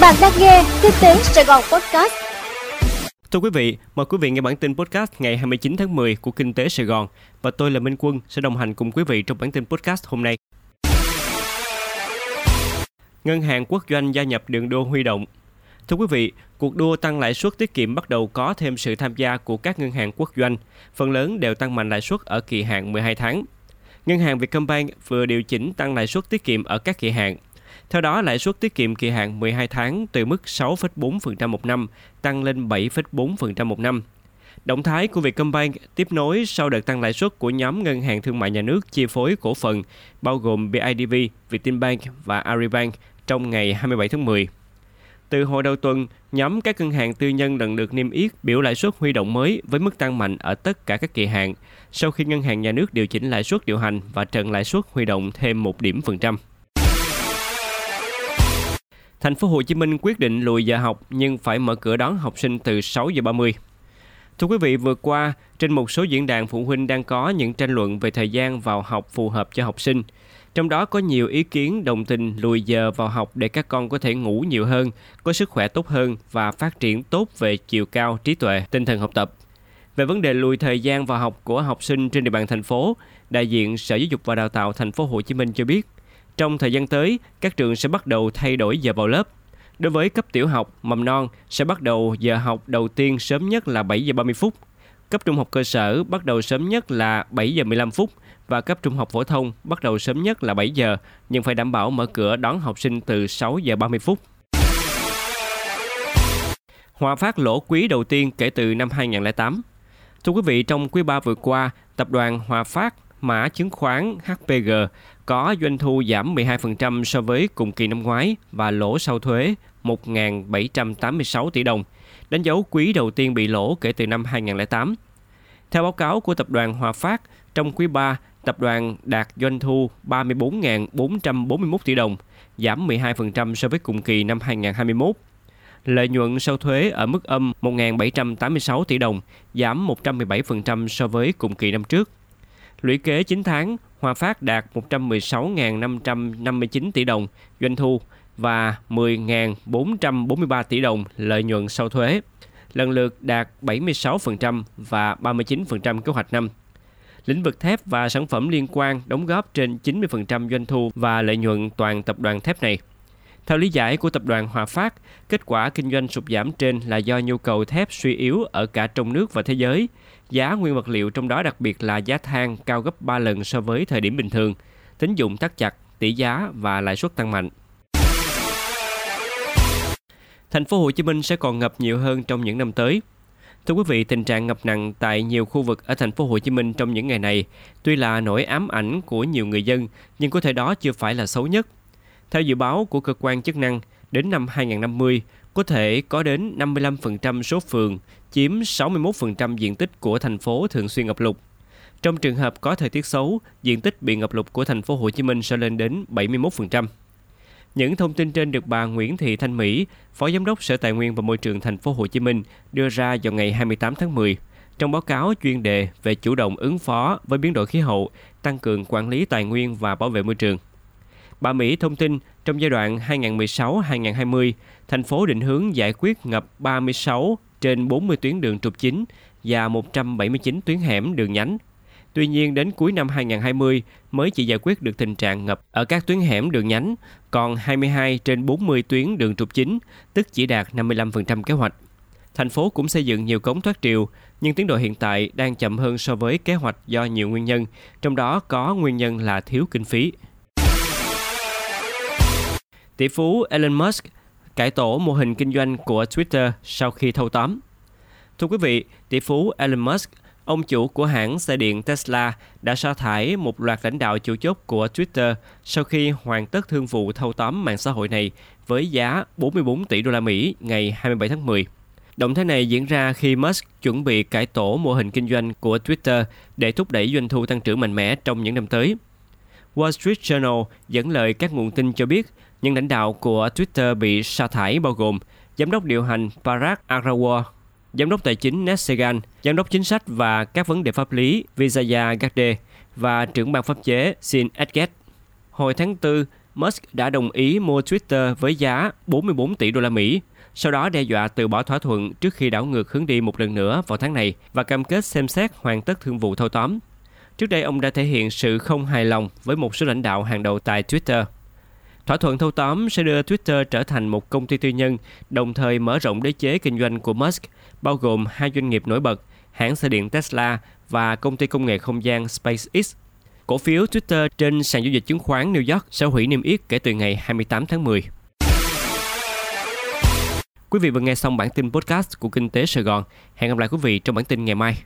Bạn đang nghe Kinh tế Sài Gòn Podcast. Thưa quý vị, mời quý vị nghe bản tin podcast ngày 29 tháng 10 của Kinh tế Sài Gòn và tôi là Minh Quân sẽ đồng hành cùng quý vị trong bản tin podcast hôm nay. Ngân hàng quốc doanh gia nhập đường đua huy động. Thưa quý vị, cuộc đua tăng lãi suất tiết kiệm bắt đầu có thêm sự tham gia của các ngân hàng quốc doanh, phần lớn đều tăng mạnh lãi suất ở kỳ hạn 12 tháng. Ngân hàng Vietcombank vừa điều chỉnh tăng lãi suất tiết kiệm ở các kỳ hạn. Theo đó, lãi suất tiết kiệm kỳ hạn 12 tháng từ mức 6,4% một năm tăng lên 7,4% một năm. Động thái của Vietcombank tiếp nối sau đợt tăng lãi suất của nhóm ngân hàng thương mại nhà nước chi phối cổ phần bao gồm BIDV, Vietinbank và Aribank trong ngày 27 tháng 10. Từ hồi đầu tuần, nhóm các ngân hàng tư nhân lần lượt niêm yết biểu lãi suất huy động mới với mức tăng mạnh ở tất cả các kỳ hạn, sau khi ngân hàng nhà nước điều chỉnh lãi suất điều hành và trần lãi suất huy động thêm một điểm phần trăm. Thành phố Hồ Chí Minh quyết định lùi giờ học nhưng phải mở cửa đón học sinh từ 6 giờ 30. Thưa quý vị, vừa qua, trên một số diễn đàn phụ huynh đang có những tranh luận về thời gian vào học phù hợp cho học sinh. Trong đó có nhiều ý kiến đồng tình lùi giờ vào học để các con có thể ngủ nhiều hơn, có sức khỏe tốt hơn và phát triển tốt về chiều cao, trí tuệ, tinh thần học tập. Về vấn đề lùi thời gian vào học của học sinh trên địa bàn thành phố, đại diện Sở Giáo dục và Đào tạo thành phố Hồ Chí Minh cho biết, trong thời gian tới, các trường sẽ bắt đầu thay đổi giờ vào lớp. Đối với cấp tiểu học, mầm non sẽ bắt đầu giờ học đầu tiên sớm nhất là 7 giờ 30 phút. Cấp trung học cơ sở bắt đầu sớm nhất là 7 giờ 15 phút và cấp trung học phổ thông bắt đầu sớm nhất là 7 giờ, nhưng phải đảm bảo mở cửa đón học sinh từ 6 giờ 30 phút. Hòa phát lỗ quý đầu tiên kể từ năm 2008. Thưa quý vị, trong quý 3 vừa qua, tập đoàn Hòa Phát, mã chứng khoán HPG có doanh thu giảm 12% so với cùng kỳ năm ngoái và lỗ sau thuế 1.786 tỷ đồng, đánh dấu quý đầu tiên bị lỗ kể từ năm 2008. Theo báo cáo của tập đoàn Hòa Phát, trong quý 3, tập đoàn đạt doanh thu 34.441 tỷ đồng, giảm 12% so với cùng kỳ năm 2021. Lợi nhuận sau thuế ở mức âm 1.786 tỷ đồng, giảm 117% so với cùng kỳ năm trước. Lũy kế 9 tháng, Hòa Phát đạt 116.559 tỷ đồng doanh thu và 10.443 tỷ đồng lợi nhuận sau thuế, lần lượt đạt 76% và 39% kế hoạch năm. Lĩnh vực thép và sản phẩm liên quan đóng góp trên 90% doanh thu và lợi nhuận toàn tập đoàn thép này. Theo lý giải của tập đoàn Hòa Phát, kết quả kinh doanh sụt giảm trên là do nhu cầu thép suy yếu ở cả trong nước và thế giới. Giá nguyên vật liệu trong đó đặc biệt là giá than cao gấp 3 lần so với thời điểm bình thường. Tín dụng thắt chặt, tỷ giá và lãi suất tăng mạnh. Thành phố Hồ Chí Minh sẽ còn ngập nhiều hơn trong những năm tới. Thưa quý vị, tình trạng ngập nặng tại nhiều khu vực ở thành phố Hồ Chí Minh trong những ngày này tuy là nỗi ám ảnh của nhiều người dân, nhưng có thể đó chưa phải là xấu nhất. Theo dự báo của cơ quan chức năng, đến năm 2050, có thể có đến 55% số phường, chiếm 61% diện tích của thành phố thường xuyên ngập lụt. Trong trường hợp có thời tiết xấu, diện tích bị ngập lụt của thành phố Hồ Chí Minh sẽ lên đến 71%. Những thông tin trên được bà Nguyễn Thị Thanh Mỹ, Phó Giám đốc Sở Tài nguyên và Môi trường thành phố Hồ Chí Minh đưa ra vào ngày 28 tháng 10 trong báo cáo chuyên đề về chủ động ứng phó với biến đổi khí hậu, tăng cường quản lý tài nguyên và bảo vệ môi trường. Bà Mỹ thông tin trong giai đoạn 2016-2020, thành phố định hướng giải quyết ngập 36 trên 40 tuyến đường trục chính và 179 tuyến hẻm đường nhánh. Tuy nhiên đến cuối năm 2020 mới chỉ giải quyết được tình trạng ngập ở các tuyến hẻm đường nhánh, còn 22 trên 40 tuyến đường trục chính, tức chỉ đạt 55% kế hoạch. Thành phố cũng xây dựng nhiều cống thoát triều, nhưng tiến độ hiện tại đang chậm hơn so với kế hoạch do nhiều nguyên nhân, trong đó có nguyên nhân là thiếu kinh phí. Tỷ phú Elon Musk cải tổ mô hình kinh doanh của Twitter sau khi thâu tóm. Thưa quý vị, tỷ phú Elon Musk, ông chủ của hãng xe điện Tesla đã sa thải một loạt lãnh đạo chủ chốt của Twitter sau khi hoàn tất thương vụ thâu tóm mạng xã hội này với giá 44 tỷ đô la Mỹ ngày 27 tháng 10. Động thái này diễn ra khi Musk chuẩn bị cải tổ mô hình kinh doanh của Twitter để thúc đẩy doanh thu tăng trưởng mạnh mẽ trong những năm tới. Wall Street Journal dẫn lời các nguồn tin cho biết những lãnh đạo của Twitter bị sa thải bao gồm giám đốc điều hành Parag Agrawal, giám đốc tài chính Ned giám đốc chính sách và các vấn đề pháp lý Vijaya Gadde và trưởng ban pháp chế Sin Edgett. Hồi tháng 4, Musk đã đồng ý mua Twitter với giá 44 tỷ đô la Mỹ, sau đó đe dọa từ bỏ thỏa thuận trước khi đảo ngược hướng đi một lần nữa vào tháng này và cam kết xem xét hoàn tất thương vụ thâu tóm. Trước đây ông đã thể hiện sự không hài lòng với một số lãnh đạo hàng đầu tại Twitter. Thỏa thuận thâu tóm sẽ đưa Twitter trở thành một công ty tư nhân, đồng thời mở rộng đế chế kinh doanh của Musk, bao gồm hai doanh nghiệp nổi bật, hãng xe điện Tesla và công ty công nghệ không gian SpaceX. Cổ phiếu Twitter trên sàn giao dịch chứng khoán New York sẽ hủy niêm yết kể từ ngày 28 tháng 10. Quý vị vừa nghe xong bản tin podcast của Kinh tế Sài Gòn. Hẹn gặp lại quý vị trong bản tin ngày mai.